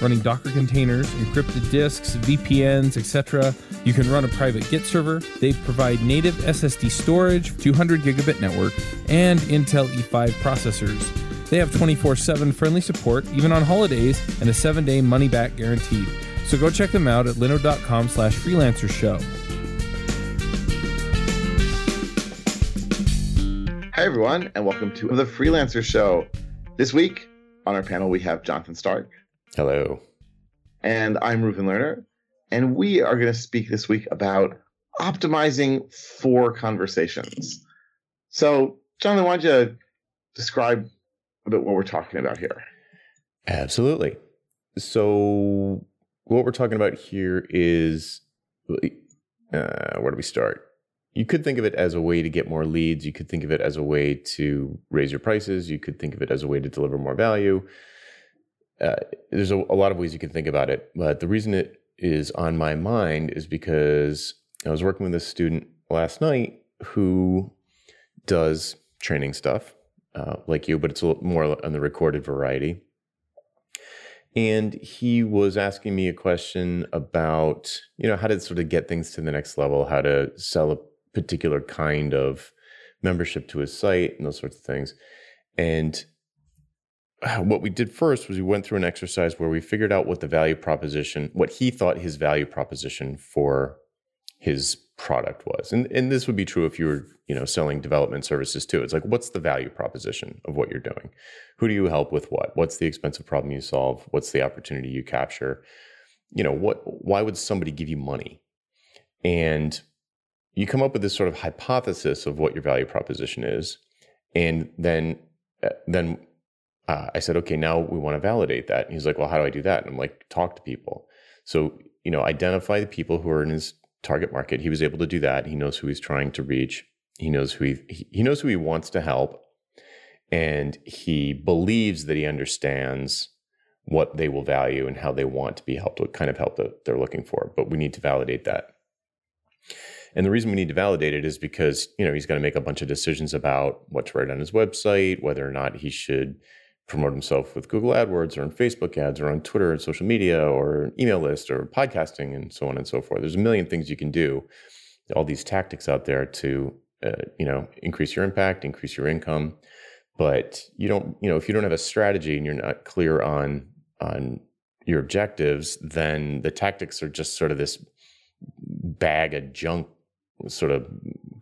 running Docker containers, encrypted disks, VPNs, etc. You can run a private Git server. They provide native SSD storage, 200 gigabit network, and Intel E5 processors. They have 24 7 friendly support, even on holidays, and a 7 day money back guaranteed. So go check them out at linode.com slash freelancer show. Hi, everyone, and welcome to the Freelancer Show. This week on our panel, we have Jonathan Stark. Hello. And I'm Reuven Lerner. And we are going to speak this week about optimizing for conversations. So, Jonathan, why don't you describe a bit what we're talking about here? Absolutely. So, what we're talking about here is uh, where do we start? You could think of it as a way to get more leads. You could think of it as a way to raise your prices. You could think of it as a way to deliver more value. Uh, there's a, a lot of ways you can think about it. But the reason it is on my mind is because I was working with a student last night who does training stuff uh, like you, but it's more on the recorded variety. And he was asking me a question about, you know, how to sort of get things to the next level, how to sell a particular kind of membership to his site and those sorts of things. And what we did first was we went through an exercise where we figured out what the value proposition, what he thought his value proposition for his product was. And and this would be true if you were, you know, selling development services too. It's like what's the value proposition of what you're doing? Who do you help with what? What's the expensive problem you solve? What's the opportunity you capture? You know, what why would somebody give you money? And you come up with this sort of hypothesis of what your value proposition is. And then uh, then uh, I said, okay, now we want to validate that. And he's like, well, how do I do that? And I'm like, talk to people. So, you know, identify the people who are in his target market. He was able to do that. He knows who he's trying to reach. He knows who he, he knows who he wants to help. And he believes that he understands what they will value and how they want to be helped, what kind of help that they're looking for. But we need to validate that. And the reason we need to validate it is because, you know, he's going to make a bunch of decisions about what to write on his website, whether or not he should promote himself with Google AdWords or on Facebook ads or on Twitter and social media or email list or podcasting and so on and so forth. There's a million things you can do. All these tactics out there to uh, you know increase your impact, increase your income, but you don't you know if you don't have a strategy and you're not clear on on your objectives, then the tactics are just sort of this bag of junk sort of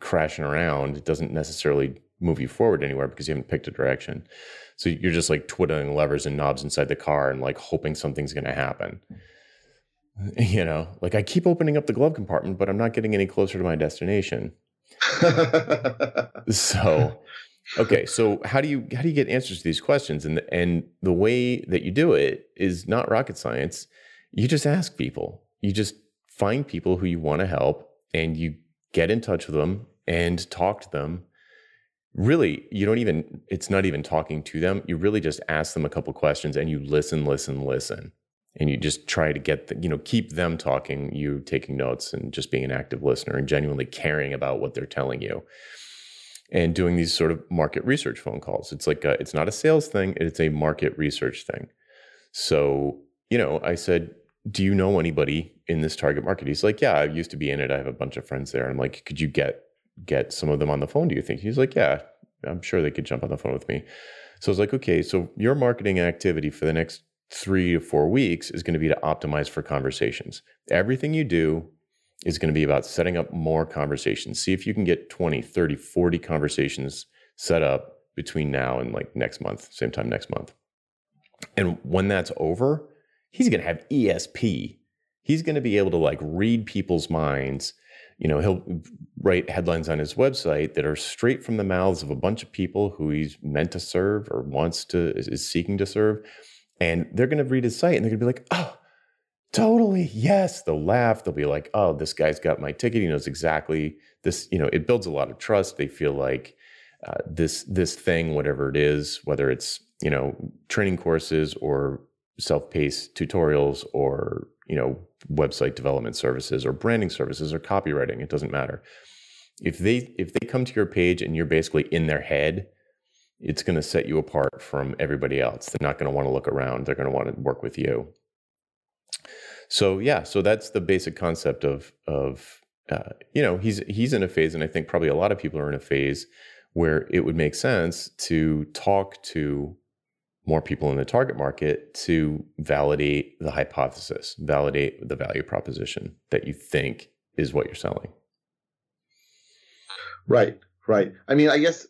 crashing around. It doesn't necessarily move you forward anywhere because you haven't picked a direction. So you're just like twiddling levers and knobs inside the car and like hoping something's going to happen. You know, like I keep opening up the glove compartment, but I'm not getting any closer to my destination. so, okay, so how do you how do you get answers to these questions? And and the way that you do it is not rocket science. You just ask people. You just find people who you want to help, and you get in touch with them and talk to them really you don't even it's not even talking to them. You really just ask them a couple questions and you listen listen listen. And you just try to get the, you know keep them talking you taking notes and just being an active listener and genuinely caring about what they're telling you. And doing these sort of market research phone calls. It's like a, it's not a sales thing it's a market research thing. So you know i said do you know anybody in this target market? He's like yeah i used to be in it. I have a bunch of friends there. I'm like could you get get some of them on the phone, do you think? He's like, yeah, I'm sure they could jump on the phone with me. So I was like, okay, so your marketing activity for the next three to four weeks is going to be to optimize for conversations. Everything you do is going to be about setting up more conversations. See if you can get 20, 30, 40 conversations set up between now and like next month, same time next month. And when that's over, he's going to have ESP. He's going to be able to like read people's minds you know, he'll write headlines on his website that are straight from the mouths of a bunch of people who he's meant to serve or wants to is seeking to serve. And they're going to read his site and they're going to be like, oh, totally yes. They'll laugh. They'll be like oh this guy's got my ticket. He knows exactly this you know it builds a lot of trust. They feel like uh, this this thing whatever it is whether it's you know training courses or self-paced tutorials or you know website development services or branding services or copywriting it doesn't matter. If they if they come to your page and you're basically in their head it's going to set you apart from everybody else. They're not going to want to look around. They're going to want to work with you. So yeah so that's the basic concept of of uh, you know he's he's in a phase and i think probably a lot of people are in a phase where it would make sense to talk to more people in the target market to validate the hypothesis, validate the value proposition that you think is what you're selling. Right, right. I mean, I guess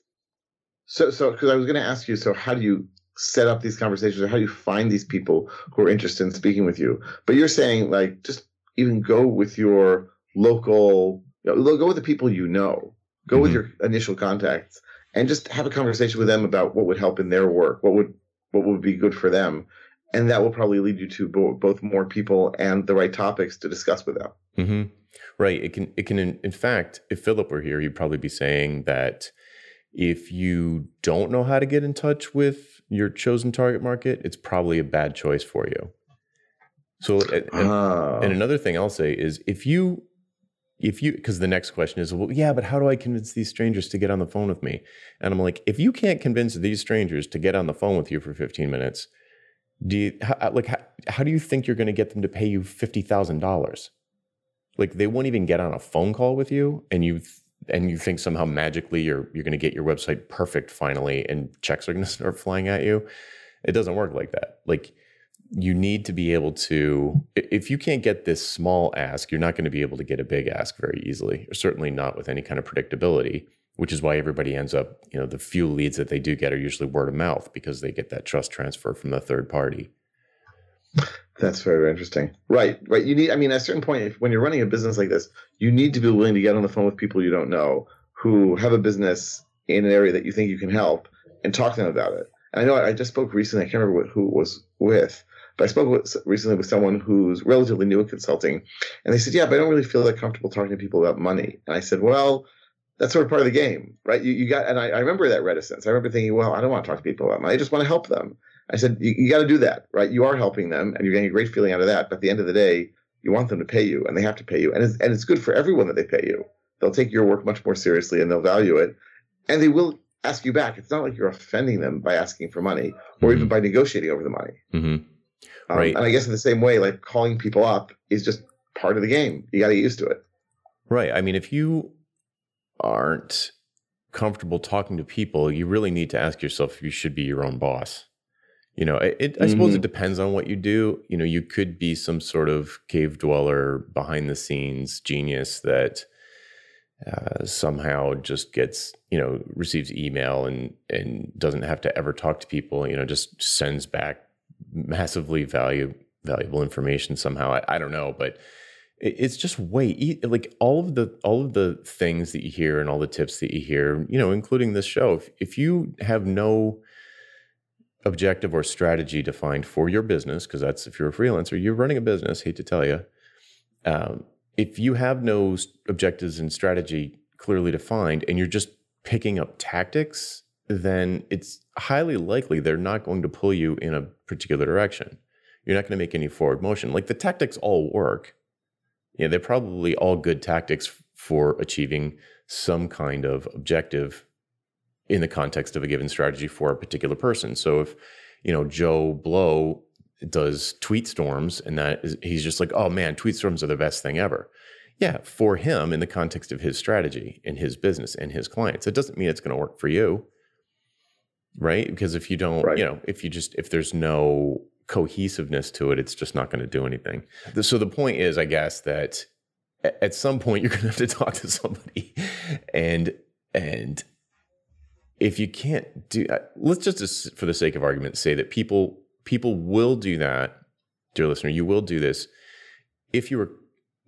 so. So, because I was going to ask you, so how do you set up these conversations, or how do you find these people who are interested in speaking with you? But you're saying, like, just even go with your local, you know, go with the people you know, go mm-hmm. with your initial contacts, and just have a conversation with them about what would help in their work, what would what would be good for them and that will probably lead you to bo- both more people and the right topics to discuss with them mm-hmm. right it can it can in, in fact if philip were here he'd probably be saying that if you don't know how to get in touch with your chosen target market it's probably a bad choice for you so and, oh. and another thing i'll say is if you if you because the next question is well yeah but how do i convince these strangers to get on the phone with me? And i'm like if you can't convince these strangers to get on the phone with you for 15 minutes do you how, uh, like how, how do you think you're going to get them to pay you $50000 like they won't even get on a phone call with you and you and you think somehow magically you're you're going to get your website perfect finally and checks are going to start flying at you. It doesn't work like that. Like you need to be able to if you can't get this small ask you're not going to be able to get a big ask very easily or certainly not with any kind of predictability which is why everybody ends up you know the few leads that they do get are usually word of mouth because they get that trust transfer from the third party. That's very, interesting. Right right you need i mean at a certain point if, when you're running a business like this you need to be willing to get on the phone with people you don't know who have a business in an area that you think you can help and talk to them about it. And i know i just spoke recently i can't remember who it was with but I spoke with, recently with someone who's relatively new in consulting, and they said, "Yeah, but I don't really feel that comfortable talking to people about money." And I said, "Well." That's sort of part of the game, right? You, you got, and I, I remember that reticence. I remember thinking, well, I don't want to talk to people about money. I just want to help them. I said, you, you got to do that, right? You are helping them and you're getting a great feeling out of that. But at the end of the day, you want them to pay you and they have to pay you. And it's, and it's good for everyone that they pay you. They'll take your work much more seriously and they'll value it. And they will ask you back. It's not like you're offending them by asking for money or mm-hmm. even by negotiating over the money. Mm-hmm. Um, right. And I guess in the same way, like calling people up is just part of the game. You got to get used to it. Right. I mean, if you aren't comfortable talking to people, you really need to ask yourself if you should be your own boss. You know, it, it, I mm-hmm. suppose it mm-hmm. depends on what you do. You know, you could be some sort of cave dweller, behind the scenes genius that uh, somehow just gets, you know, receives email and and doesn't have to ever talk to people. You know, just sends back massively value valuable information somehow. I, I don't know, but it, it's just way like all of the all of the things that you hear and all the tips that you hear, you know, including this show. If, if you have no objective or strategy defined for your business, because that's if you're a freelancer, you're running a business. Hate to tell you, um, if you have no objectives and strategy clearly defined, and you're just picking up tactics then it's highly likely they're not going to pull you in a particular direction. You're not going to make any forward motion. Like the tactics all work. You know, they're probably all good tactics for achieving some kind of objective in the context of a given strategy for a particular person. So if, you know, Joe Blow does tweet storms and that is, he's just like, oh man, tweet storms are the best thing ever. Yeah, for him in the context of his strategy and his business and his clients. It doesn't mean it's going to work for you right? Because if you don't, right. you know, if you just if there's no cohesiveness to it, it's just not going to do anything. So the point is, I guess that at some point you're going to have to talk to somebody, and and if you can't do, let's just for the sake of argument say that people people will do that, dear listener, you will do this if you were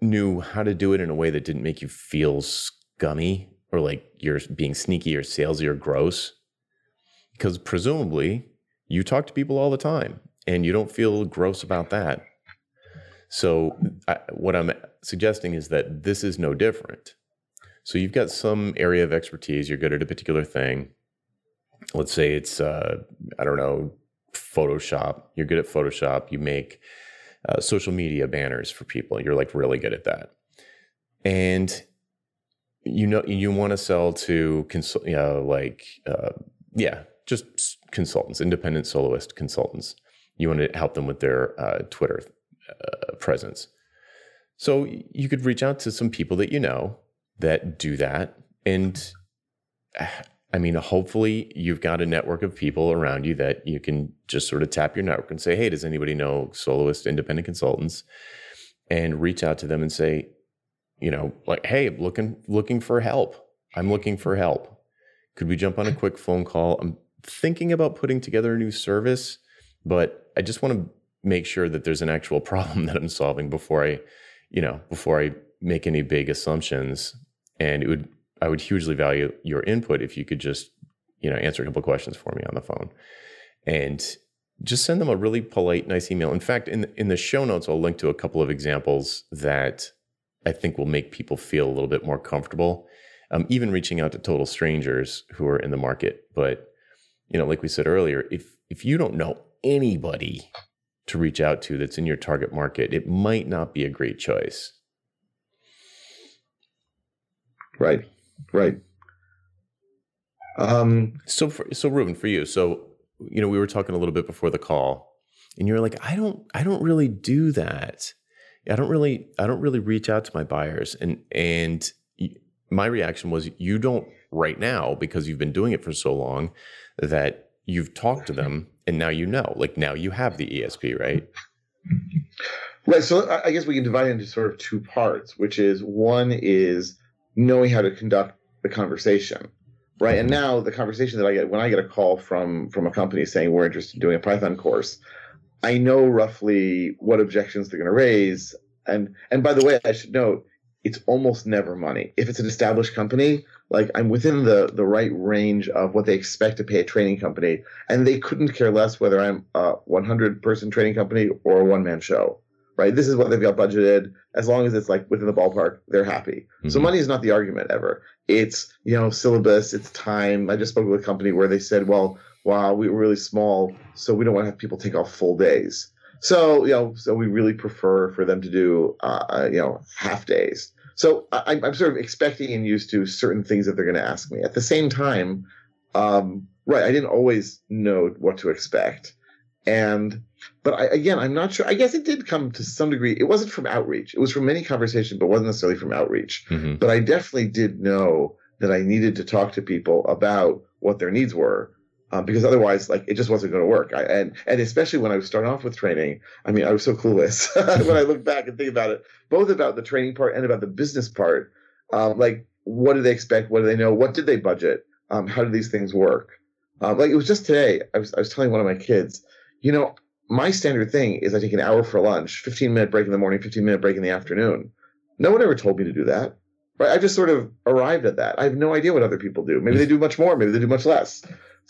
knew how to do it in a way that didn't make you feel scummy or like you're being sneaky or salesy or gross because presumably you talk to people all the time and you don't feel gross about that. So, I, what I'm suggesting is that this is no different. So, you've got some area of expertise, you're good at a particular thing. Let's say it's, uh, I don't know, Photoshop. You're good at Photoshop. You make uh, social media banners for people. You're like really good at that. And you know, you want to sell to consult, you know, like, uh, yeah, just consultants, independent soloist consultants. You want to help them with their uh, Twitter uh, presence. So you could reach out to some people that you know that do that. And I mean, hopefully you've got a network of people around you that you can just sort of tap your network and say, hey, does anybody know soloist independent consultants? And reach out to them and say, you know, like, hey, looking looking for help. I'm looking for help. Could we jump on a quick phone call? I'm thinking about putting together a new service, but I just want to make sure that there's an actual problem that I'm solving before I, you know, before I make any big assumptions. And it would, I would hugely value your input if you could just, you know, answer a couple questions for me on the phone, and just send them a really polite, nice email. In fact, in in the show notes, I'll link to a couple of examples that I think will make people feel a little bit more comfortable. Um, even reaching out to total strangers who are in the market, but you know, like we said earlier, if if you don't know anybody to reach out to that's in your target market, it might not be a great choice. Right. Right. Um, so for, so Reuven, for you, so you know, we were talking a little bit before the call, and you're like, I don't, I don't really do that. I don't really, I don't really reach out to my buyers, and and my reaction was, you don't right now because you've been doing it for so long that you've talked to them and now you know like now you have the esp right? Right so i guess we can divide it into sort of two parts which is one is knowing how to conduct the conversation right? And now the conversation that i get when i get a call from from a company saying we're interested in doing a python course i know roughly what objections they're going to raise. And and by the way i should note it's almost never money. If it's an established company, like I'm within the the right range of what they expect to pay a training company, and they couldn't care less whether I'm a 100 person training company or a one man show. Right? This is what they've got budgeted. As long as it's like within the ballpark, they're happy. Mm-hmm. So money is not the argument ever. It's you know syllabus, it's time. I just spoke with a company where they said, well, wow, we were really small, so we don't want to have people take off full days. So you know, so we really prefer for them to do uh, uh you know half days. So I, am sort of expecting and used to certain things that they're going to ask me. At the same time, um, right, I didn't always know what to expect, and but I, again, I'm not sure. I guess it did come to some degree. It wasn't from outreach. It was from many conversations, but wasn't necessarily from outreach. Mm-hmm. But I definitely did know that I needed to talk to people about what their needs were um, because otherwise, like it just wasn't going to work. I, and and especially when I was starting off with training, I mean, I was so clueless when I look back and think about it, both about the training part and about the business part. Um, like, what do they expect? What do they know? What did they budget? Um, how do these things work? Um, like it was just today. I was I was telling one of my kids, you know, my standard thing is I take an hour for lunch, 15 minute break in the morning, 15 minute break in the afternoon. No one ever told me to do that. Right? I just sort of arrived at that. I have no idea what other people do. Maybe they do much more. Maybe they do much less.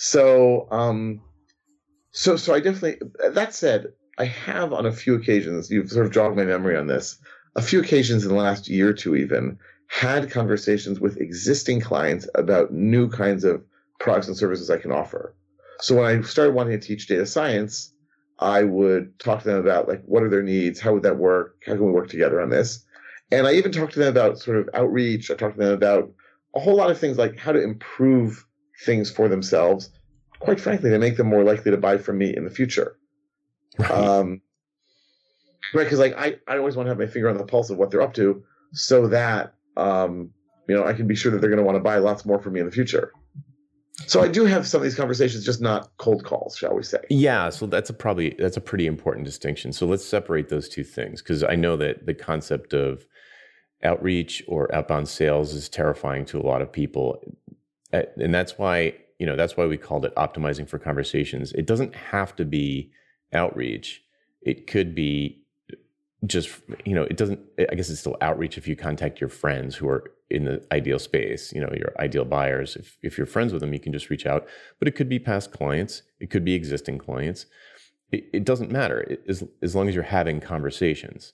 So, um, so, so I definitely. That said, I have on a few occasions. You've sort of jogged my memory on this. A few occasions in the last year or two, even had conversations with existing clients about new kinds of products and services I can offer. So when I started wanting to teach data science, I would talk to them about like what are their needs, how would that work, how can we work together on this, and I even talked to them about sort of outreach. I talked to them about a whole lot of things like how to improve things for themselves, quite frankly, they make them more likely to buy from me in the future. Right. Um, right. Cause like I, I always want to have my finger on the pulse of what they're up to so that, um, you know, I can be sure that they're going to want to buy lots more from me in the future. So I do have some of these conversations, just not cold calls, shall we say? Yeah. So that's a probably that's a pretty important distinction. So let's separate those two things because I know that the concept of outreach or outbound sales is terrifying to a lot of people Uh, and that's why you know that's why we called it optimizing for conversations. It doesn't have to be outreach. It could be just you know it doesn't i guess it's still outreach if you contact your friends who are in the ideal space you know your ideal buyers. If, if you're friends with them you can just reach out. But it could be past clients. It could be existing clients. It, it doesn't matter it, as, as long as you're having conversations.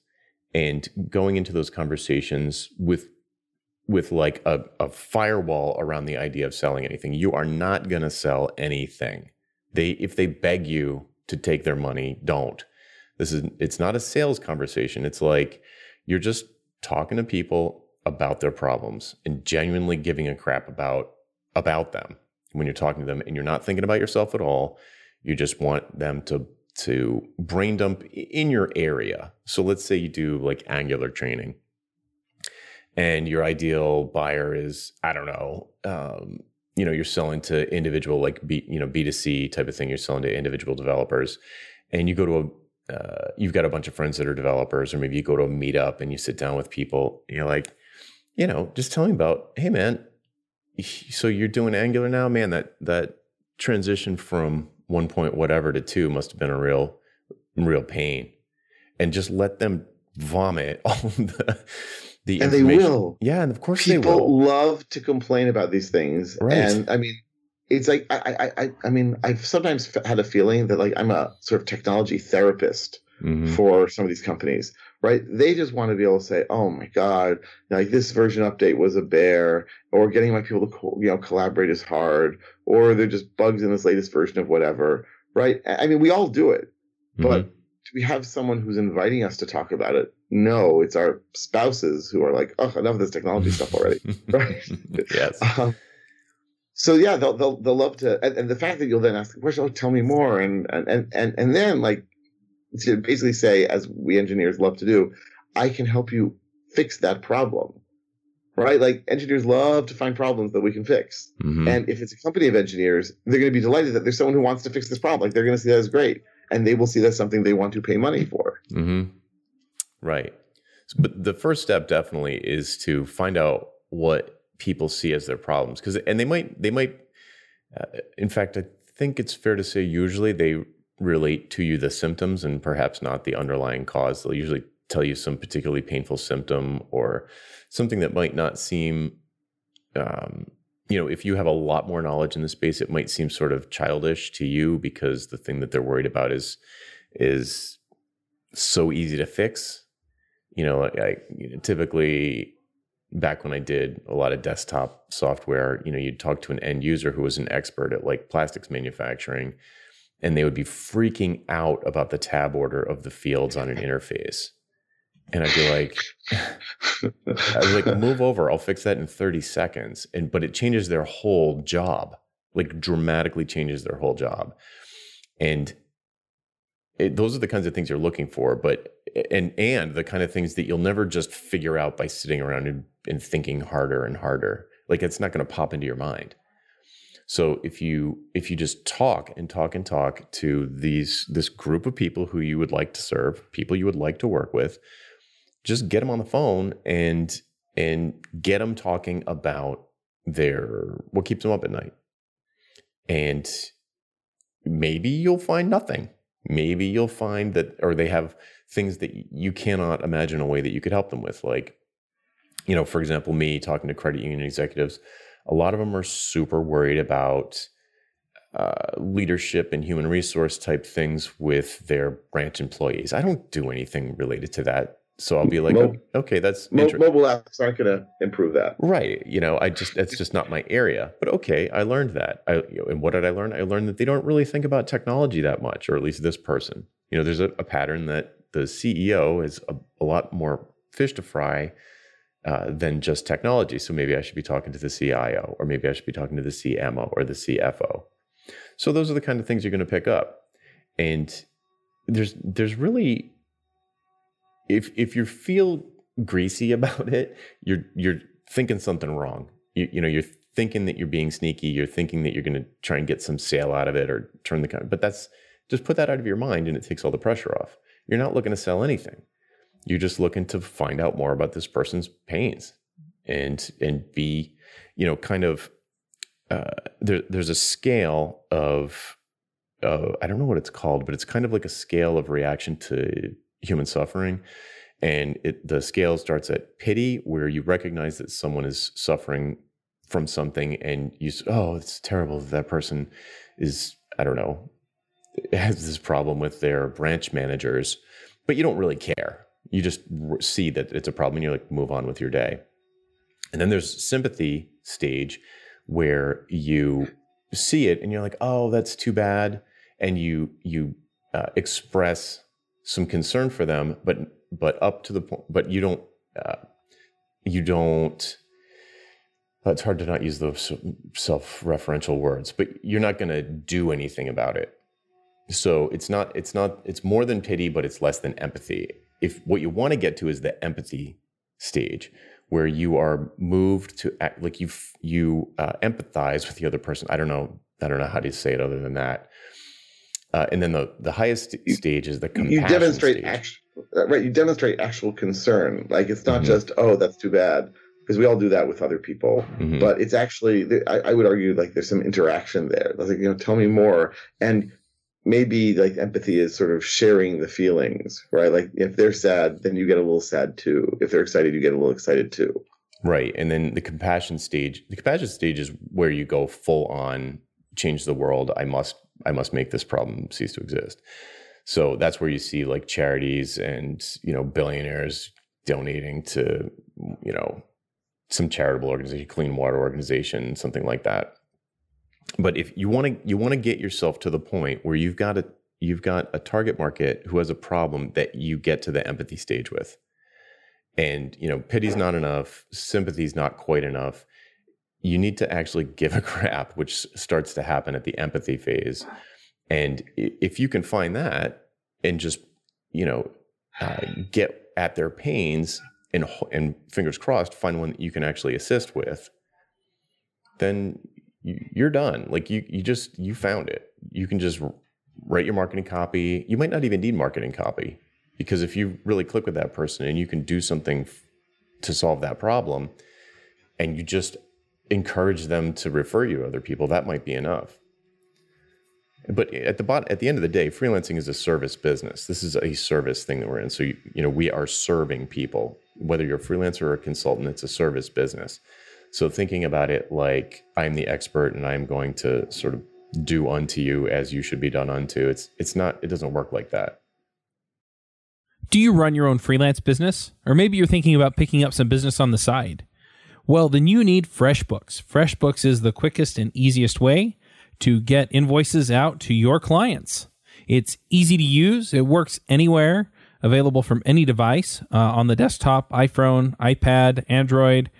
And going into those conversations with with like a, a firewall around the idea of selling anything. You are not going to sell anything. They if they beg you to take their money, don't. This is it's not a sales conversation. It's like you're just talking to people about their problems and genuinely giving a crap about about them when you're talking to them and you're not thinking about yourself at all. You just want them to to brain dump in your area. So let's say you do like angular training and your ideal buyer is, I don't know, um, you know, you're selling to individual like B, you know, B2C type of thing. You're selling to individual developers and you go to a, uh, you've got a bunch of friends that are developers, or maybe you go to a meetup and you sit down with people. you're like, you know, just tell me about, hey man, so you're doing Angular now, man. That that transition from one point whatever to two must have been a real, real pain, and just let them vomit all the the and they will. Yeah, and of course people they will. love to complain about these things, Right. and I mean, it's like I, I, I, I mean, I've sometimes had a feeling that like I'm a sort of technology therapist Mhm. for some of these companies, right? They just want to be able to say, "Oh my god, like this version update was a bear," or getting my people to co- you know collaborate is hard, or they're just bugs in this latest version of whatever, right? I mean, we all do it, but Mhm. Do we have someone who's inviting us to talk about it? No, it's our spouses who are like, "Oh, enough of this technology stuff already." right? yes. Um, so yeah, they'll they'll they'll love to, and, and the fact that you'll then ask the question, "Oh, tell me more," and and and and, and then like to basically say, as we engineers love to do, I can help you fix that problem, right? Like engineers love to find problems that we can fix, Mhm. and if it's a company of engineers, they're going to be delighted that there's someone who wants to fix this problem. Like they're going to see that as great, and they will see that's something they want to pay money for. hmm Right. But the first step definitely is to find out what people see as their problems, because and they might they might, uh, in fact, I think it's fair to say usually they relate to you the symptoms and perhaps not the underlying cause. They'll usually tell you some particularly painful symptom or something that might not seem. Um, you know, if you have a lot more knowledge in the space, it might seem sort of childish to you because the thing that they're worried about is is so easy to fix. You know, I, you know, typically back when I did a lot of desktop software, you know, you'd talk to an end user who was an expert at like plastics manufacturing, and they would be freaking out about the tab order of the fields on an interface. And I'd be like, I was like, move over, I'll fix that in 30 seconds. And but it changes their whole job, like dramatically changes their whole job. And it, those are the kinds of things you're looking for but and and the kind of things that you'll never just figure out by sitting around and, and thinking harder and harder like it's not going to pop into your mind so if you if you just talk and talk and talk to these this group of people who you would like to serve people you would like to work with just get them on the phone and and get them talking about their what keeps them up at night. And maybe you'll find nothing. Maybe you'll find that or they have things that you cannot imagine a way that you could help them with. Like you know for example me talking to credit union executives a lot of them are super worried about uh, leadership and human resource type things with their branch employees. I don't do anything related to that so i'll be like Mo- okay that's Mo- mobile apps aren't going to improve that. Right. You know, I just that's just not my area. But okay, I learned that. I you know, and what did I learn? I learned that they don't really think about technology that much, or at least this person. You know, there's a, a pattern that the CEO is a, a lot more fish to fry uh, than just technology. So maybe I should be talking to the CIO, or maybe I should be talking to the CMO or the CFO. So those are the kind of things you're going to pick up, and there's there's really if if you feel greasy about it, you're you're thinking something wrong. You you know you're thinking that you're being sneaky. You're thinking that you're going to try and get some sale out of it or turn the but that's just put that out of your mind and it takes all the pressure off. You're not looking to sell anything. You're just looking to find out more about this person's pains and and be you know kind of uh, there, there's a scale of uh, I don't know what it's called, but it's kind of like a scale of reaction to human suffering. And it, the scale starts at pity, where you recognize that someone is suffering from something, and you, oh, it's terrible that that person is, I don't know, has this problem with their branch managers, but you don't really care. You just see that it's a problem and you like move on with your day. And then there's sympathy stage where you see it and you're like, oh, that's too bad. And you, you uh, express some concern for them, but, but up to the point, but you don't, uh, you don't, it's hard to not use those self-referential words, but you're not going to do anything about it. So it's not, it's not, it's more than pity, but it's less than empathy. If what you want to get to is the empathy stage, where you are moved to act like you you uh, empathize with the other person. I don't know. I don't know how to say it other than that. Uh, and then the the highest stage is the compassion you demonstrate stage. Actual, uh, right. You demonstrate actual concern. Like it's not mm-hmm. just oh that's too bad because we all do that with other people. Mm-hmm. But it's actually I, I, would argue like there's some interaction there. Like you know, tell me more. And maybe like empathy is sort of sharing the feelings, right? Like if they're sad, then you get a little sad too. If they're excited, you get a little excited too. Right. And then the compassion stage, the compassion stage is where you go full on change the world. I must I must make this problem cease to exist. So that's where you see like charities and, you know, billionaires donating to, you know, some charitable organization, clean water organization, something like that. But if you want to you want to get yourself to the point where you've got a you've got a target market who has a problem that you get to the empathy stage with. And you know pity's not enough sympathy's not quite enough you need to actually give a crap which starts to happen at the empathy phase and if you can find that and just you know uh, get at their pains and and fingers crossed find one that you can actually assist with then you're done. Like you, you just you found it. You can just write your marketing copy. You might not even need marketing copy because if you really click with that person and you can do something to solve that problem, and you just encourage them to refer you to other people, that might be enough. But at the bottom, at the end of the day, freelancing is a service business. This is a service thing that we're in. So you, you know, we are serving people. Whether you're a freelancer or a consultant, it's a service business. So thinking about it like I'm the expert and I'm going to sort of do unto you as you should be done unto. It's it's not it doesn't work like that. Do you run your own freelance business? Or maybe you're thinking about picking up some business on the side. Well, then you need FreshBooks. FreshBooks is the quickest and easiest way to get invoices out to your clients. It's easy to use, it works anywhere, available from any device uh, on the desktop, iPhone, iPad, Android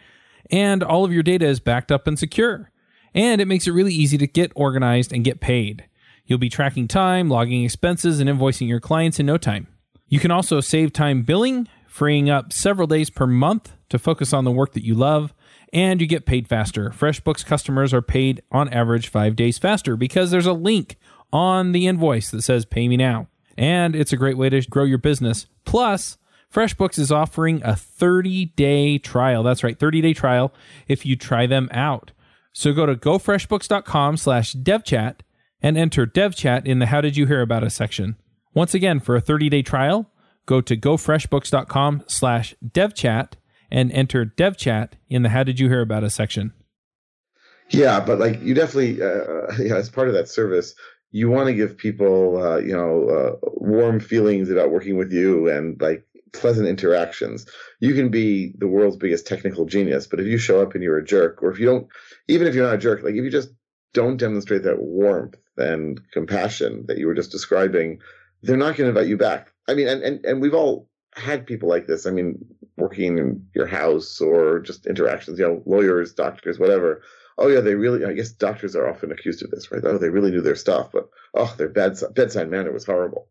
and all of your data is backed up and secure. And it makes it really easy to get organized and get paid. You'll be tracking time, logging expenses, and invoicing your clients in no time. You can also save time billing, freeing up several days per month to focus on the work that you love, and you get paid faster. FreshBooks customers are paid on average five days faster because there's a link on the invoice that says pay me now. And it's a great way to grow your business. Plus, FreshBooks is offering a 30 day trial. That's right, 30 day trial if you try them out. So go to gofreshbooks.com slash devchat and enter devchat in the How Did You Hear About Us section. Once again, for a 30 day trial, go to gofreshbooks.com slash devchat and enter devchat in the How Did You Hear About Us section. Yeah, but like you definitely, uh, yeah, as part of that service, you want to give people, uh, you know, uh, warm feelings about working with you and like pleasant interactions. You can be the world's biggest technical genius, but if you show up and you're a jerk, or if you don't, even if you're not a jerk, like if you just don't demonstrate that warmth and compassion that you were just describing, they're not going to invite you back. I mean, and, and, and we've all had people like this. I mean, working in your house or just interactions, you know, lawyers, doctors, whatever. Oh yeah, they really. I guess doctors are often accused of this, right? Oh, they really knew their stuff, but oh, their bedside bedside manner was horrible.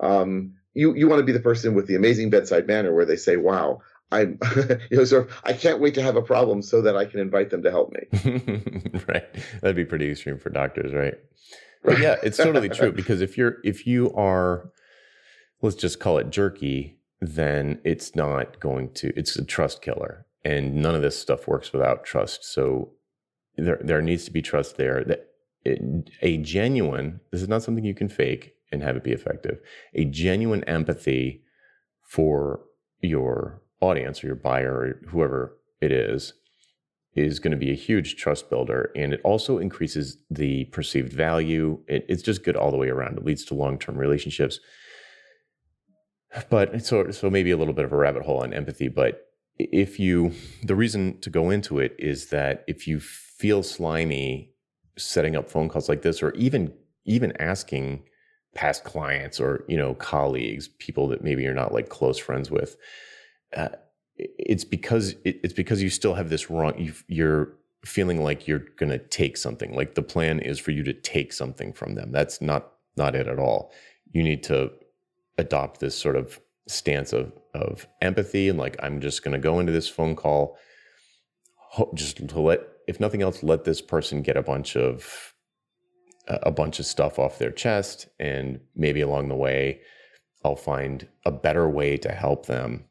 Um, you you want to be the person with the amazing bedside manner where they say, "Wow, I'm you know sort of I can't wait to have a problem so that I can invite them to help me." right. That'd be pretty extreme for doctors, right? But yeah, it's totally true because if you're if you are let's just call it jerky, then it's not going to it's a trust killer. And none of this stuff works without trust. So there there needs to be trust there that it, a genuine this is not something you can fake and have it be effective. A genuine empathy for your audience or your buyer or whoever it is is going to be a huge trust builder and it also increases the perceived value it, it's just good all the way around it leads to long-term relationships but so so maybe a little bit of a rabbit hole on empathy but if you the reason to go into it is that if you feel slimy setting up phone calls like this or even even asking past clients or you know colleagues people that maybe you're not like close friends with uh, it's because it, it's because you still have this wrong you, you're feeling like you're going to take something like the plan is for you to take something from them. That's not not it at all. You need to adopt this sort of stance of of empathy and like I'm just going to go into this phone call just to let if nothing else let this person get a bunch of a bunch of stuff off their chest and maybe along the way I'll find a better way to help them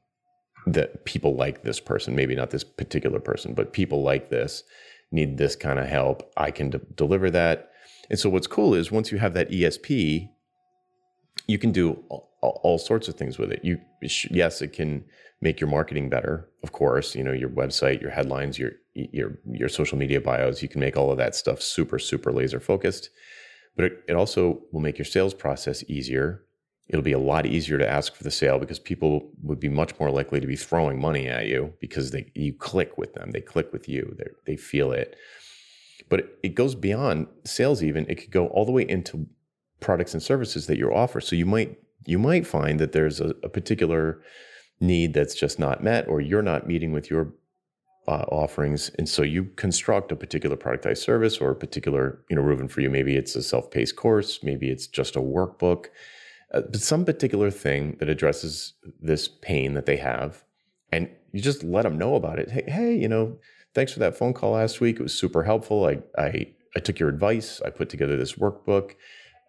that people like this person maybe not this particular person but people like this need this kind of help I can de- deliver that. And so what's cool is once you have that ESP you can do all, all, sorts of things with it. You yes, it can make your marketing better, of course. You know your website, your headlines, your your your social media bios. You can make all of that stuff super super laser focused, but it, it also will make your sales process easier. It'll be a lot easier to ask for the sale because people would be much more likely to be throwing money at you because they you click with them, they click with you, they they feel it. But it, it goes beyond sales. Even it could go all the way into products and services that you offer. So you might you might find that there's a, a particular need that's just not met, or you're not meeting with your uh, offerings, and so you construct a particular productized service or a particular, you know, Reuven for you. Maybe it's a self-paced course, maybe it's just a workbook, uh, but some particular thing that addresses this pain that they have, and you just let them know about it. Hey, hey, you know, thanks for that phone call last week. It was super helpful. I I I took your advice. I put together this workbook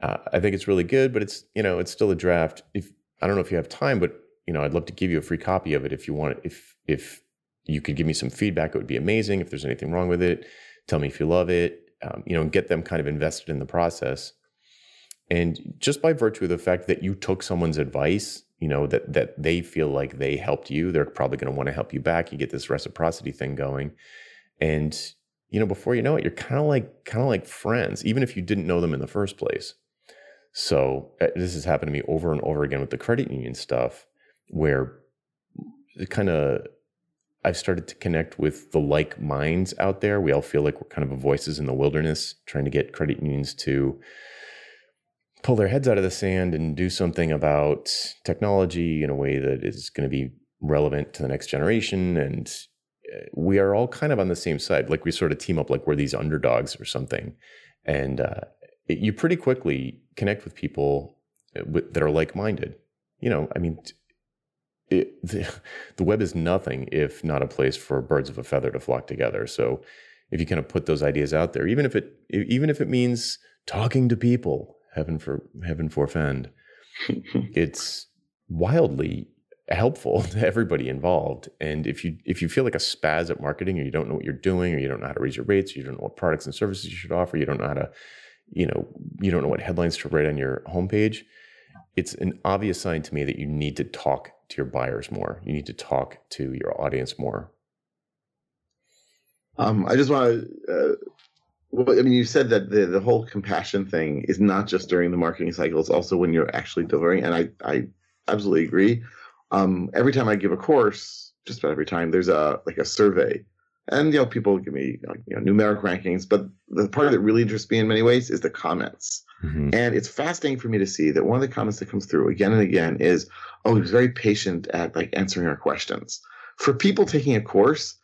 uh, I think it's really good, but it's you know it's still a draft. If I don't know if you have time, but you know I'd love to give you a free copy of it if you want. It. If if you could give me some feedback, it would be amazing. If there's anything wrong with it, tell me if you love it. Um, you know, and get them kind of invested in the process. And just by virtue of the fact that you took someone's advice, you know that that they feel like they helped you, they're probably going to want to help you back. You get this reciprocity thing going, and you know before you know it, you're kind of like kind of like friends, even if you didn't know them in the first place. So uh, this has happened to me over and over again with the credit union stuff, where it kind of I've started to connect with the like minds out there. We all feel like we're kind of voices in the wilderness, trying to get credit unions to pull their heads out of the sand and do something about technology in a way that is going to be relevant to the next generation. And uh, we are all kind of on the same side. Like we sort of team up like we're these underdogs or something. And uh, you pretty quickly connect with people uh, that are like-minded. You know, I mean, it, the, the web is nothing if not a place for birds of a feather to flock together. So if you kind of put those ideas out there, even if it even if it means talking to people, heaven for heaven forfend, it's wildly helpful to everybody involved. And if you if you feel like a spaz at marketing, or you don't know what you're doing, or you don't know how to raise your rates, or you don't know what products and services you should offer, you don't know how to you know, you don't know what headlines to write on your homepage, it's an obvious sign to me that you need to talk to your buyers more. You need to talk to your audience more. Um, I just want to. Uh, well, I mean, you said that the the whole compassion thing is not just during the marketing cycle; it's also when you're actually delivering. And I I absolutely agree. Um, every time I give a course, just about every time, there's a like a survey and you know people give me you know numeric rankings but the part that really interests me in many ways is the comments. Mm-hmm. and it's fascinating for me to see that one of the comments that comes through again and again is oh he was very patient at like answering our questions. For people taking a course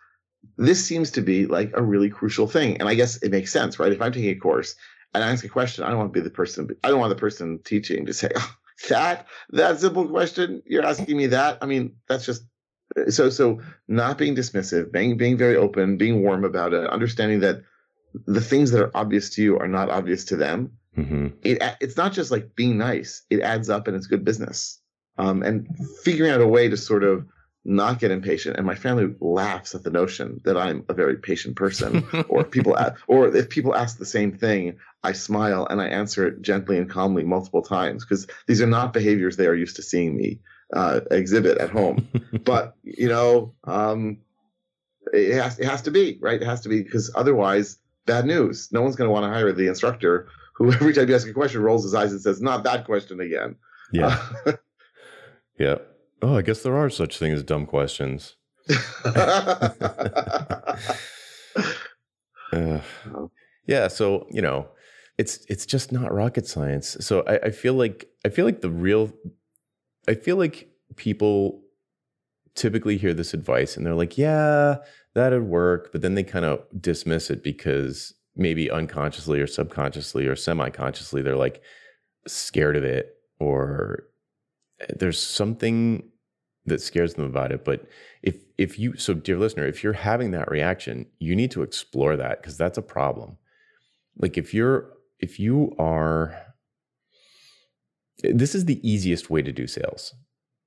this seems to be like a really crucial thing. And i guess it makes sense right? If i'm taking a course and i ask a question i don't want to be the person i don't want the person teaching to say oh, that that simple question you're asking me that. I mean that's just so so not being dismissive being being very open being warm about it understanding that the things that are obvious to you are not obvious to them. Mm-hmm. it it's not just like being nice. It adds up and it's good business. Um, and figuring out a way to sort of not get impatient. And my family laughs at the notion that i'm a very patient person or people ask, or if people ask the same thing i smile and i answer it gently and calmly multiple times because these are not behaviors they are used to seeing me uh, exhibit at home. but you know, um, it has it has to be right. It has to be because otherwise, bad news. No one's going to want to hire the instructor who every time you ask a question rolls his eyes and says, "Not that question again." Yeah. Yeah. Oh, I guess there are such things as dumb questions. uh, yeah. So you know, it's it's just not rocket science. So I, I feel like I feel like the real, I feel like people typically hear this advice and they're like, yeah, that'd work, but then they kind of dismiss it because maybe unconsciously or subconsciously or semi-consciously they're like scared of it or eh, there's something that scares them about it but if if you so dear listener if you're having that reaction you need to explore that because that's a problem. Like if you're if you are this is the easiest way to do sales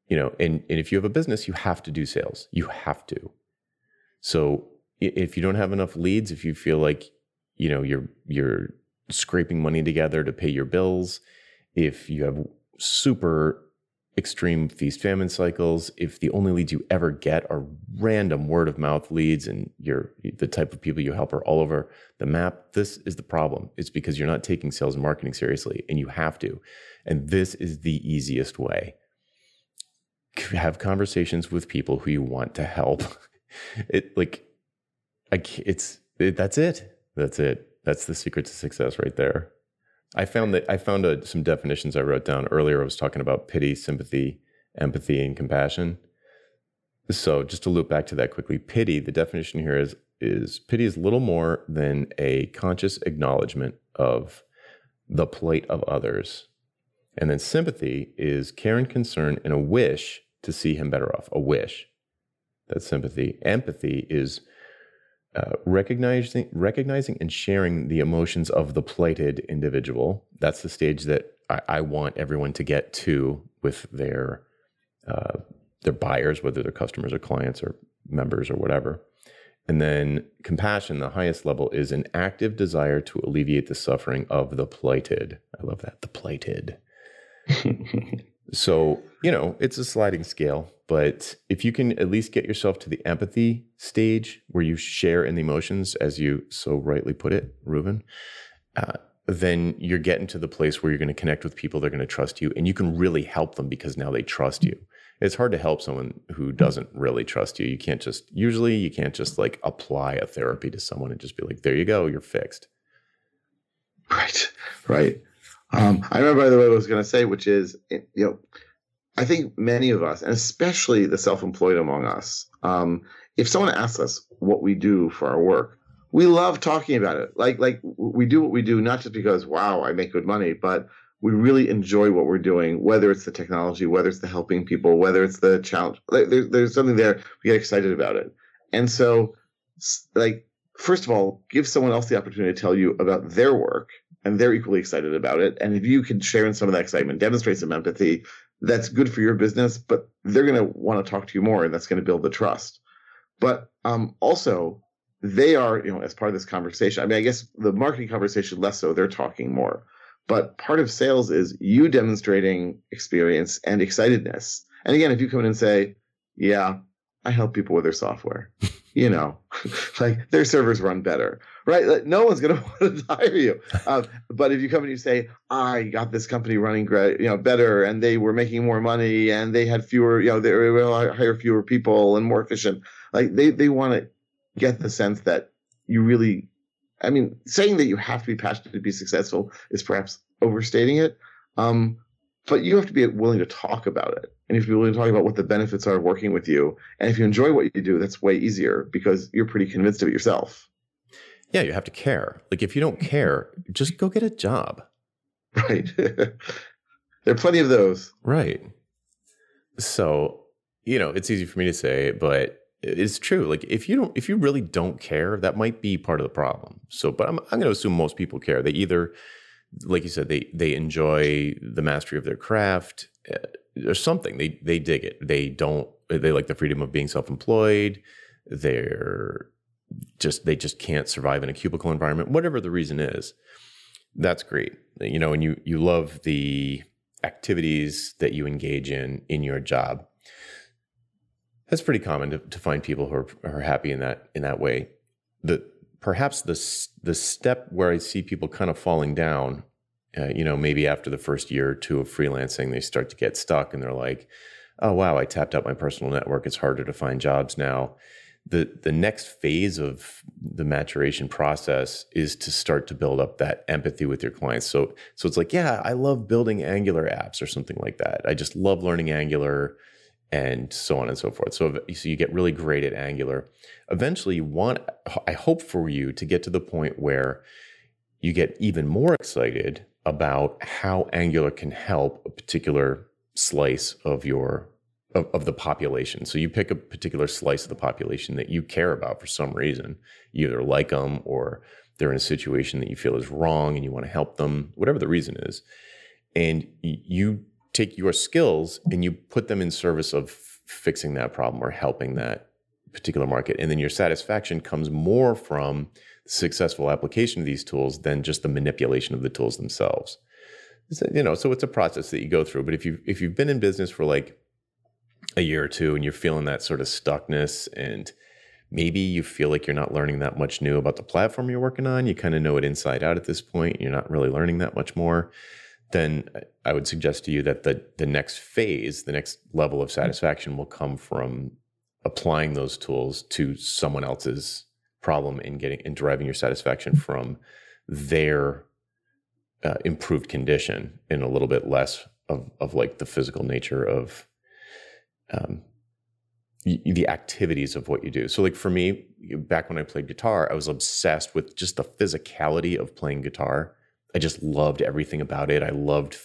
you know and, and if you have a business you have to do sales. You have to. So if you don't have enough leads if you feel like you know you're you're scraping money together to pay your bills if you have super extreme feast famine cycles if the only leads you ever get are random word of mouth leads and you're the type of people you help are all over the map this is the problem. It's because you're not taking sales and marketing seriously and you have to. And this is the easiest way. Have conversations with people who you want to help. It like I, it's it, that's it. That's it. That's the secret to success right there I found that I found a, some definitions I wrote down earlier. I was talking about pity, sympathy, empathy, and compassion. So just to loop back to that quickly, pity. The definition here is is pity is little more than a conscious acknowledgement of the plight of others, and then sympathy is care and concern and a wish to see him better off. A wish. That's sympathy. Empathy is uh, recognizing recognizing and sharing the emotions of the plighted individual. That's the stage that I, I want everyone to get to with their uh, their buyers, whether they're customers or clients or members or whatever. And then compassion, the highest level, is an active desire to alleviate the suffering of the plighted. I love that, the plighted. so, you know, it's a sliding scale. But if you can at least get yourself to the empathy stage where you share in the emotions, as you so rightly put it, Reuven, uh, then you're getting to the place where you're going to connect with people that are going to trust you and you can really help them because now they trust you. It's hard to help someone who doesn't really trust you. You can't just, usually, you can't just like apply a therapy to someone and just be like, there you go, you're fixed. Right, right. Um, I remember, by the way, what I was going to say, which is, you know, I think many of us, and especially the self-employed among us, um, if someone asks us what we do for our work, we love talking about it. Like like we do what we do not just because wow I make good money, but we really enjoy what we're doing. Whether it's the technology, whether it's the helping people, whether it's the challenge, like, there, there's something there we get excited about it. And so, like first of all, give someone else the opportunity to tell you about their work, and they're equally excited about it. And if you can share in some of that excitement, demonstrate some empathy, that's good for your business, but they're going to want to talk to you more, and that's going to build the trust. But um, also, they are, you know, as part of this conversation. I mean, I guess the marketing conversation less so; they're talking more. But part of sales is you demonstrating experience and excitedness. And again, if you come in and say, "Yeah, I help people with their software," you know, like their servers run better, right? Like, no one's going to want to hire you. Um, but if you come and you say, I got this company running great, you know, better, and they were making more money, and they had fewer, you know, they were able to hire fewer people and more efficient. Like they they want to get the sense that you really, I mean, saying that you have to be passionate to be successful is perhaps overstating it. Um, but you have to be willing to talk about it. And if you're willing to talk about what the benefits are of working with you and if you enjoy what you do that's way easier because you're pretty convinced of it yourself. Yeah you have to care. Like if you don't mm-hmm. care just go get a job. Right. There are plenty of those. Right. So you know it's easy for me to say but it's true. Like if you don't if you really don't care that might be part of the problem. So but i'm, I'm going to assume most people care. They either like you said, they they enjoy the mastery of their craft or uh, something. They they dig it. They don't. They like the freedom of being self employed. They're just they just can't survive in a cubicle environment. Whatever the reason is, that's great. You know, and you you love the activities that you engage in in your job. That's pretty common to, to find people who are, are happy in that in that way. The perhaps the the step where I see people kind of falling down, uh, you know, maybe after the first year or two of freelancing, they start to get stuck and they're like, oh wow, I tapped out my personal network. It's harder to find jobs now. The the next phase of the maturation process is to start to build up that empathy with your clients. So so it's like, yeah, I love building Angular apps or something like that. I just love learning Angular and so on and so forth. So, so you get really great at Angular. Eventually, you want I hope for you to get to the point where you get even more excited about how Angular can help a particular slice of your of, of, the population. So you pick a particular slice of the population that you care about for some reason. You either like them or they're in a situation that you feel is wrong and you want to help them, whatever the reason is. And you take your skills and you put them in service of fixing that problem or helping that particular market. And then your satisfaction comes more from successful application of these tools than just the manipulation of the tools themselves. So, you know, so it's a process that you go through. But if you if you've been in business for like a year or two and you're feeling that sort of stuckness and maybe you feel like you're not learning that much new about the platform you're working on, you kind of know it inside out at this point, you're not really learning that much more then I would suggest to you that the the next phase, the next level of satisfaction will come from applying those tools to someone else's problem and getting and deriving your satisfaction from their uh, improved condition in a little bit less of of like the physical nature of um, the activities of what you do. So, like for me, back when I played guitar, I was obsessed with just the physicality of playing guitar I just loved everything about it. I loved,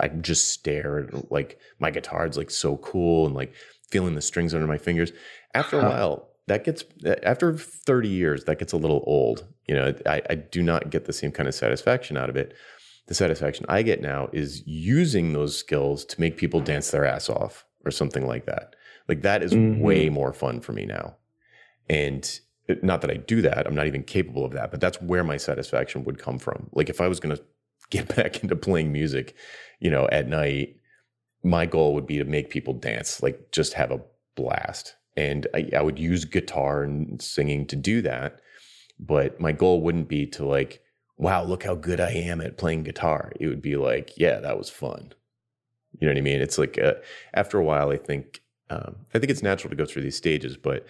I just stared like my guitar is like so cool and like feeling the strings under my fingers. After a while, that gets after 30 years, that gets a little old. You know, I, I do not get the same kind of satisfaction out of it. The satisfaction I get now is using those skills to make people dance their ass off or something like that. Like that is mm-hmm. way more fun for me now. And not that I do that, I'm not even capable of that, but that's where my satisfaction would come from. Like if I was going to get back into playing music, you know, at night, my goal would be to make people dance, like just have a blast. And I, I would use guitar and singing to do that. But my goal wouldn't be to like, wow, look how good I am at playing guitar. It would be like, yeah, that was fun. You know what I mean? It's like uh, after a while, I think um, I think it's natural to go through these stages, but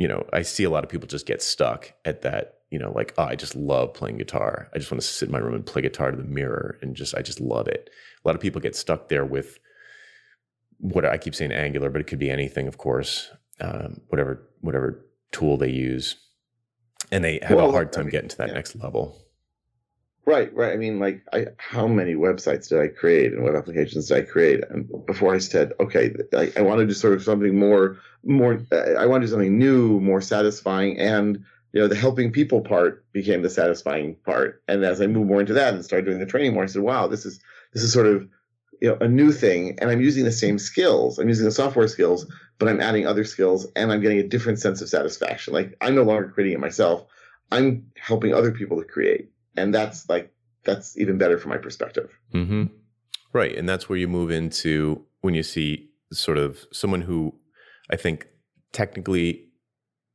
you know, I see a lot of people just get stuck at that, you know, like, oh, I just love playing guitar. I just want to sit in my room and play guitar to the mirror and just, I just love it. A lot of people get stuck there with what I keep saying Angular, but it could be anything, of course, um, whatever, whatever tool they use. And they have well, a hard time I mean, getting to that yeah. next level. Right, right. I mean, like, I, how many websites did I create and what applications did I create? And before I said, okay, I, I want to do sort of something more, more. Uh, I want to do something new, more satisfying, and you know, the helping people part became the satisfying part. And as I moved more into that and started doing the training more, I said, wow, this is this is sort of you know a new thing, and I'm using the same skills. I'm using the software skills, but I'm adding other skills, and I'm getting a different sense of satisfaction. Like I'm no longer creating it myself. I'm helping other people to create and that's like that's even better from my perspective. Mm-hmm. Right, and that's where you move into when you see sort of someone who I think technically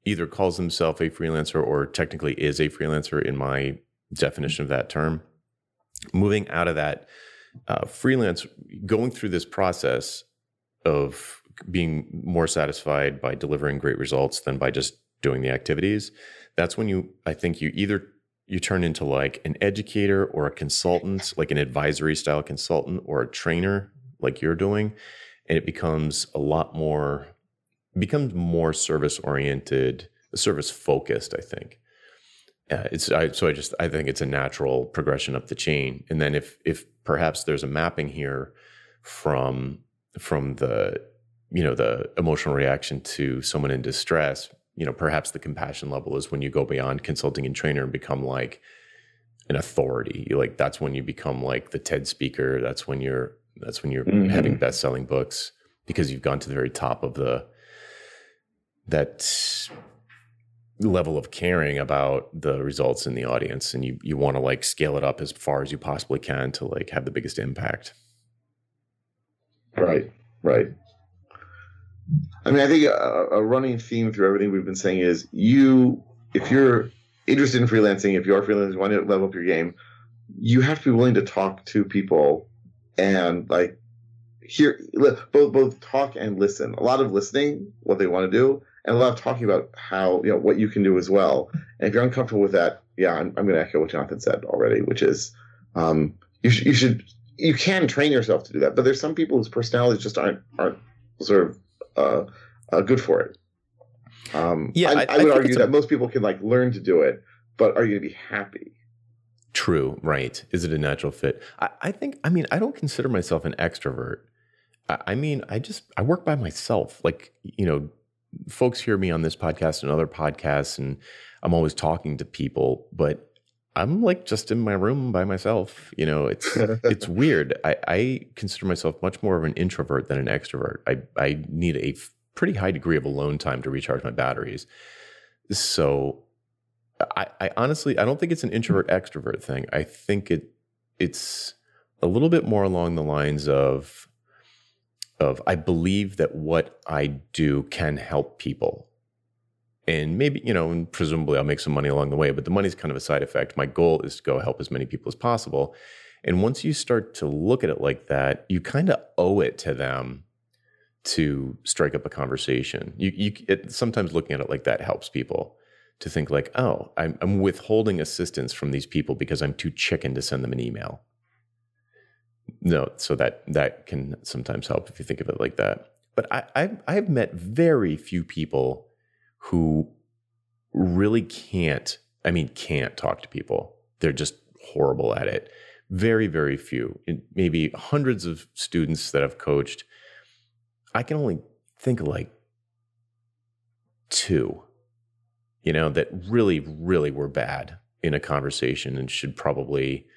either calls himself a freelancer or technically is a freelancer in my definition of that term. Moving out of that uh, freelance, going through this process of being more satisfied by delivering great results than by just doing the activities. That's when you, I think, you either you turn into like an educator or a consultant, like an advisory style consultant or a trainer, like you're doing. And it becomes a lot more, becomes more service oriented, service focused, I think. Uh, it's I, so I just I think it's a natural progression up the chain, and then if if perhaps there's a mapping here from from the you know the emotional reaction to someone in distress, you know, perhaps the compassion level is when you go beyond consulting and trainer and become like an authority. You like that's when you become like the TED speaker. That's when you're that's when you're mm-hmm. having best selling books because you've gone to the very top of the that level of caring about the results in the audience and you you want to like scale it up as far as you possibly can to like have the biggest impact. Right. Right. I mean, I think a, a, running theme through everything we've been saying is you, if you're interested in freelancing, if you are freelancing, you want to level up your game, you have to be willing to talk to people and like hear both both talk and listen. A lot of listening, what they want to do, and a lot of talking about how you know what you can do as well. And if you're uncomfortable with that, yeah, I'm, I'm going to echo what Jonathan said already, which is um, you should you should you can train yourself to do that. But there's some people whose personalities just aren't aren't sort of uh, uh, good for it. Um, yeah, I, I, I would argue that a... most people can like learn to do it, but are you going to be happy? True, right? Is it a natural fit? I, I think. I mean, I don't consider myself an extrovert. I, I mean, I just I work by myself. Like you know, folks hear me on this podcast and other podcasts, and I'm always talking to people, but I'm like just in my room by myself. You know, it's it's weird. I, I consider myself much more of an introvert than an extrovert. I I need a f- pretty high degree of alone time to recharge my batteries. So I, I honestly I don't think it's an introvert extrovert thing. I think it it's a little bit more along the lines of of I believe that what I do can help people. And maybe, you know, and presumably I'll make some money along the way, but the money's kind of a side effect. My goal is to go help as many people as possible. And once you start to look at it like that, you kind of owe it to them to strike up a conversation. You, you it, sometimes looking at it like that helps people to think like, oh, I'm, I'm withholding assistance from these people because I'm too chicken to send them an email no, so that that can sometimes help if you think of it like that. But I, I've I've met very few people who really can't. I mean, can't talk to people. They're just horrible at it. Very very few. maybe hundreds of students that I've coached. I can only think of like two. You know that really really were bad in a conversation and should probably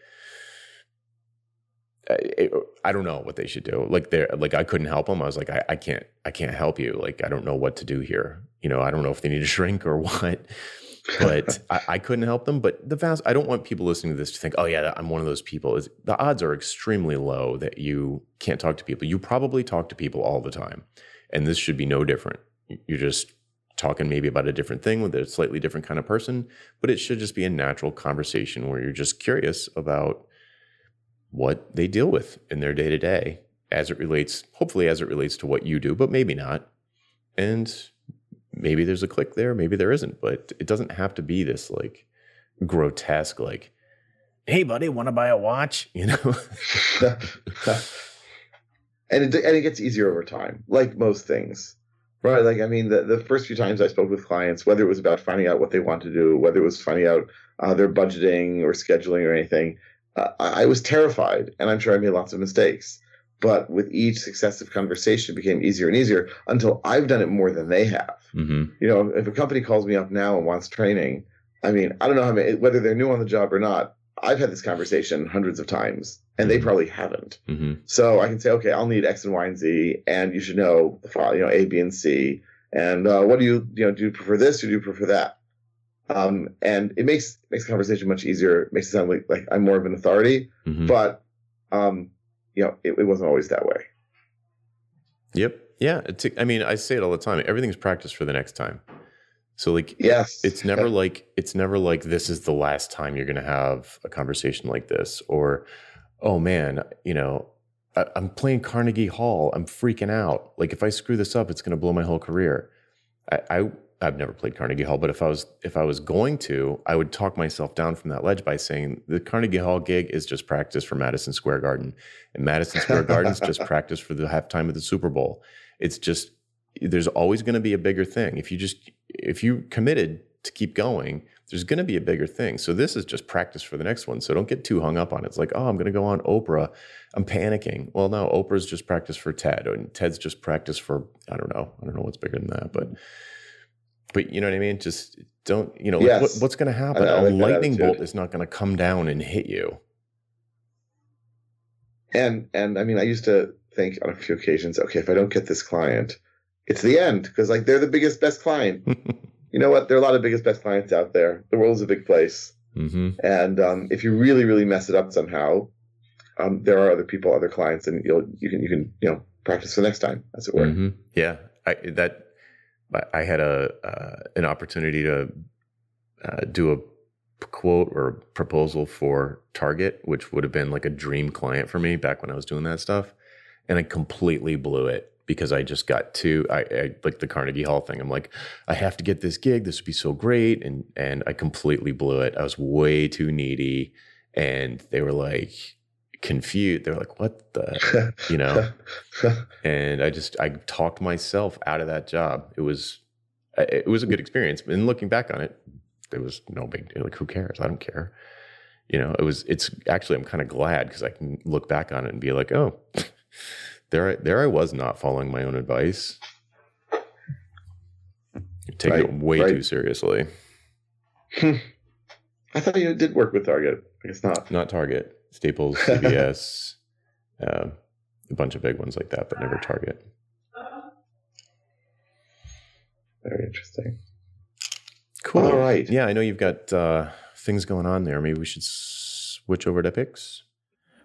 I, don't know what they should do. Like they're like I couldn't help them. I was like I, I can't I can't help you. Like I don't know what to do here. You know I don't know if they need a shrink or what. But I, I, couldn't help them. But the vast I don't want people listening to this to think, oh yeah, I'm one of those people. Is the odds are extremely low that you can't talk to people. You probably talk to people all the time, and this should be no different. You're just talking maybe about a different thing with a slightly different kind of person, but it should just be a natural conversation where you're just curious about what they deal with in their day to day as it relates, hopefully, as it relates to what you do, but maybe not. And maybe there's a click there, maybe there isn't, but it doesn't have to be this like grotesque, like, hey, buddy, want to buy a watch? You know? and, it, and it gets easier over time, like most things. Right. Like, I mean, the, the first few times I spoke with clients, whether it was about finding out what they want to do, whether it was finding out uh, their budgeting or scheduling or anything, uh, I was terrified, and I'm sure I made lots of mistakes. But with each successive conversation, it became easier and easier until I've done it more than they have. Mm-hmm. You know, if a company calls me up now and wants training, I mean, I don't know how many, whether they're new on the job or not. I've had this conversation hundreds of times, and they mm-hmm. probably haven't. Mm-hmm. So I can say, okay, I'll need X and Y and Z, and you should know the file, you know, A, B, and C. And uh, what do you, you know, do you prefer this or do you prefer that? Um, and it makes makes conversation much easier. It makes it sound like, like I'm more of an authority, mm-hmm. but um, you know, it, it, wasn't always that way. Yep. Yeah. I mean, I say it all the time. Everything's practice for the next time. So like, yes, it's never yeah. like it's never like this is the last time you're going to have a conversation like this, or oh man, you know, I, I'm playing Carnegie Hall. I'm freaking out. Like if I screw this up, it's going to blow my whole career. I, I I've never played Carnegie Hall, but if I was if I was going to, I would talk myself down from that ledge by saying the Carnegie Hall gig is just practice for Madison Square Garden, and Madison Square Garden is just practice for the halftime of the Super Bowl. It's just there's always going to be a bigger thing if you just if you committed to keep going. There's going to be a bigger thing. So this is just practice for the next one. So don't get too hung up on it. It's like, oh, I'm going to go on Oprah. I'm panicking. Well, no, Oprah's just practice for Ted, and Ted's just practice for I don't know. I don't know what's bigger than that, but but you know what I mean? Just don't, you know, yes. what, what's going to happen? A lightning bolt is not going to come down and hit you. And, and I mean, I used to think on a few occasions, okay, if I don't get this client, it's the end because like they're the biggest, best client. you know what? There are a lot of biggest, best clients out there. The world's a big place. Mm-hmm. And um, if you really, really mess it up somehow, um, there are other people, other clients, and you'll you can you can you know practice for next time, as it were. Mm-hmm. Yeah, I, that I had a uh, an opportunity to uh, do a quote or proposal for Target, which would have been like a dream client for me back when I was doing that stuff. and I completely blew it because I just got too I, I like the Carnegie Hall thing. I'm like, I have to get this gig. This would be so great, and and I completely blew it. I was way too needy, and they were like confused. They're like, "What the," you know? and I just I talked myself out of that job. It was it was a good experience. And looking back on it, it was no big deal. Like, who cares? I don't care. You know, it was. It's actually I'm kind of glad because I can look back on it and be like, oh there I, there I was not following my own advice. Taking right, it way right. too seriously. Hmm. I thought you did work with Target. I guess not. Not Target. Staples, CVS, uh, a bunch of big ones like that, but never Target. Very interesting. Cool. All right. Yeah, I know you've got uh, things going on there. Maybe we should switch over to picks.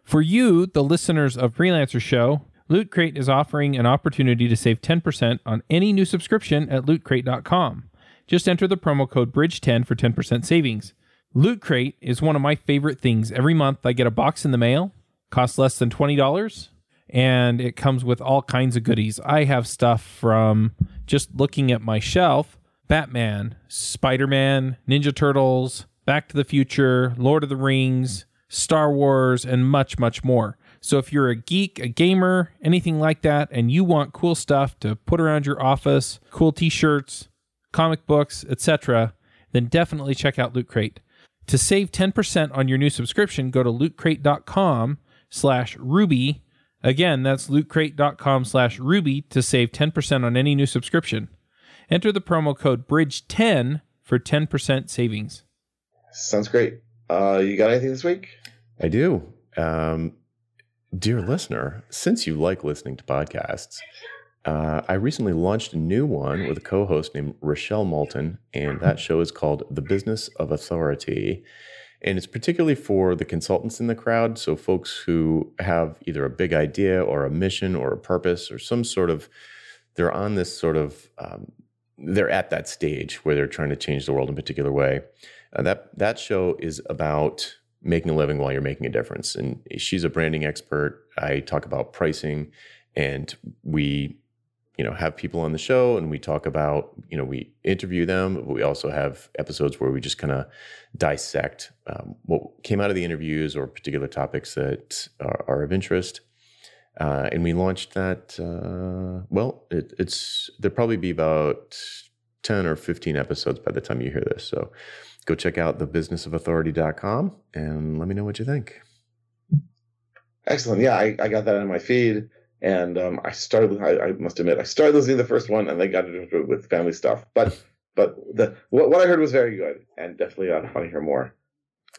For you, the listeners of Freelancer Show, Loot Crate is offering an opportunity to save 10% on any new subscription at lootcrate.com. Just enter the promo code BRIDGE10 for 10% savings. Loot Crate is one of my favorite things. Every month I get a box in the mail, costs less than $20, and it comes with all kinds of goodies. I have stuff from just looking at my shelf Batman, Spider Man, Ninja Turtles, Back to the Future, Lord of the Rings, Star Wars, and much, much more. So if you're a geek, a gamer, anything like that, and you want cool stuff to put around your office, cool t-shirts, comic books, etc., then definitely check out Loot Crate. To save 10% on your new subscription, go to lootcrate.com slash ruby. Again, that's lootcrate.com slash ruby to save 10% on any new subscription. Enter the promo code BRIDGE10 for 10% savings. Sounds great. Uh, you got anything this week? I do. Um, Dear listener, since you like listening to podcasts, uh, I recently launched a new one with a co host named Rochelle Moulton, and that show is called The Business of Authority. And it's particularly for the consultants in the crowd. So, folks who have either a big idea or a mission or a purpose or some sort of, they're on this sort of, um, they're at that stage where they're trying to change the world in a particular way. Uh, that, that show is about making a living while you're making a difference. And she's a branding expert. I talk about pricing and we, you know, have people on the show and we talk about, you know, we interview them. But we also have episodes where we just kind of dissect um, what came out of the interviews or particular topics that are, are of interest. Uh, and we launched that. Uh, well, it, it's there'll probably be about ten or fifteen episodes by the time you hear this. So go check out thebusinessofauthority.com and let me know what you think. Excellent. Yeah, I, I got that in my feed. And um, I started, I, I, must admit, I started listening to the first one and then got into it with family stuff. But but the what, what I heard was very good and definitely I want to hear more.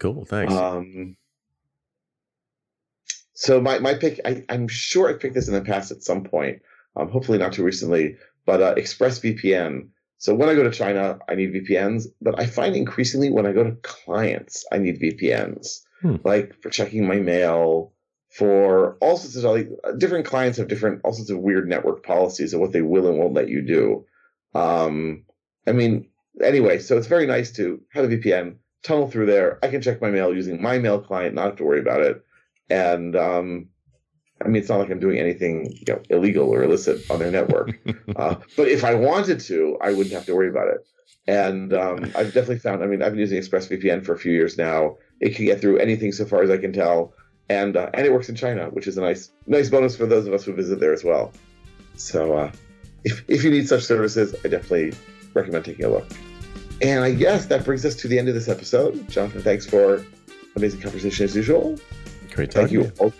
Cool. Thanks. Um, so my, my pick, I, am sure I picked this in the past at some point, um, hopefully not too recently, but uh, ExpressVPN so when I go to China, I need VPNs, but I find increasingly when I go to clients, I need VPNs, hmm. like for checking my mail, for all sorts of like different clients have different all sorts of weird network policies of what they will and won't let you do. Um, I mean, anyway, so it's very nice to have a VPN, tunnel through there. I can check my mail using my mail client, not have to worry about it, and um, I mean, it's not like I'm doing anything you know, illegal or illicit on their network. uh, but if I wanted to, I wouldn't have to worry about it. And um, I've definitely found. I mean, I've been using ExpressVPN for a few years now. It can get through anything, so far as I can tell, and uh, and it works in China, which is a nice nice bonus for those of us who visit there as well. So, uh, if if you need such services, I definitely recommend taking a look. And I guess that brings us to the end of this episode. Jonathan, thanks for amazing conversation as usual. Great Thank you. All-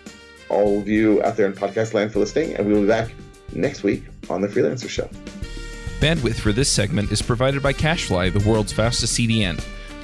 all of you out there in podcast land for listening, and we will be back next week on the Freelancer Show. Bandwidth for this segment is provided by CacheFly, the world's fastest CDN.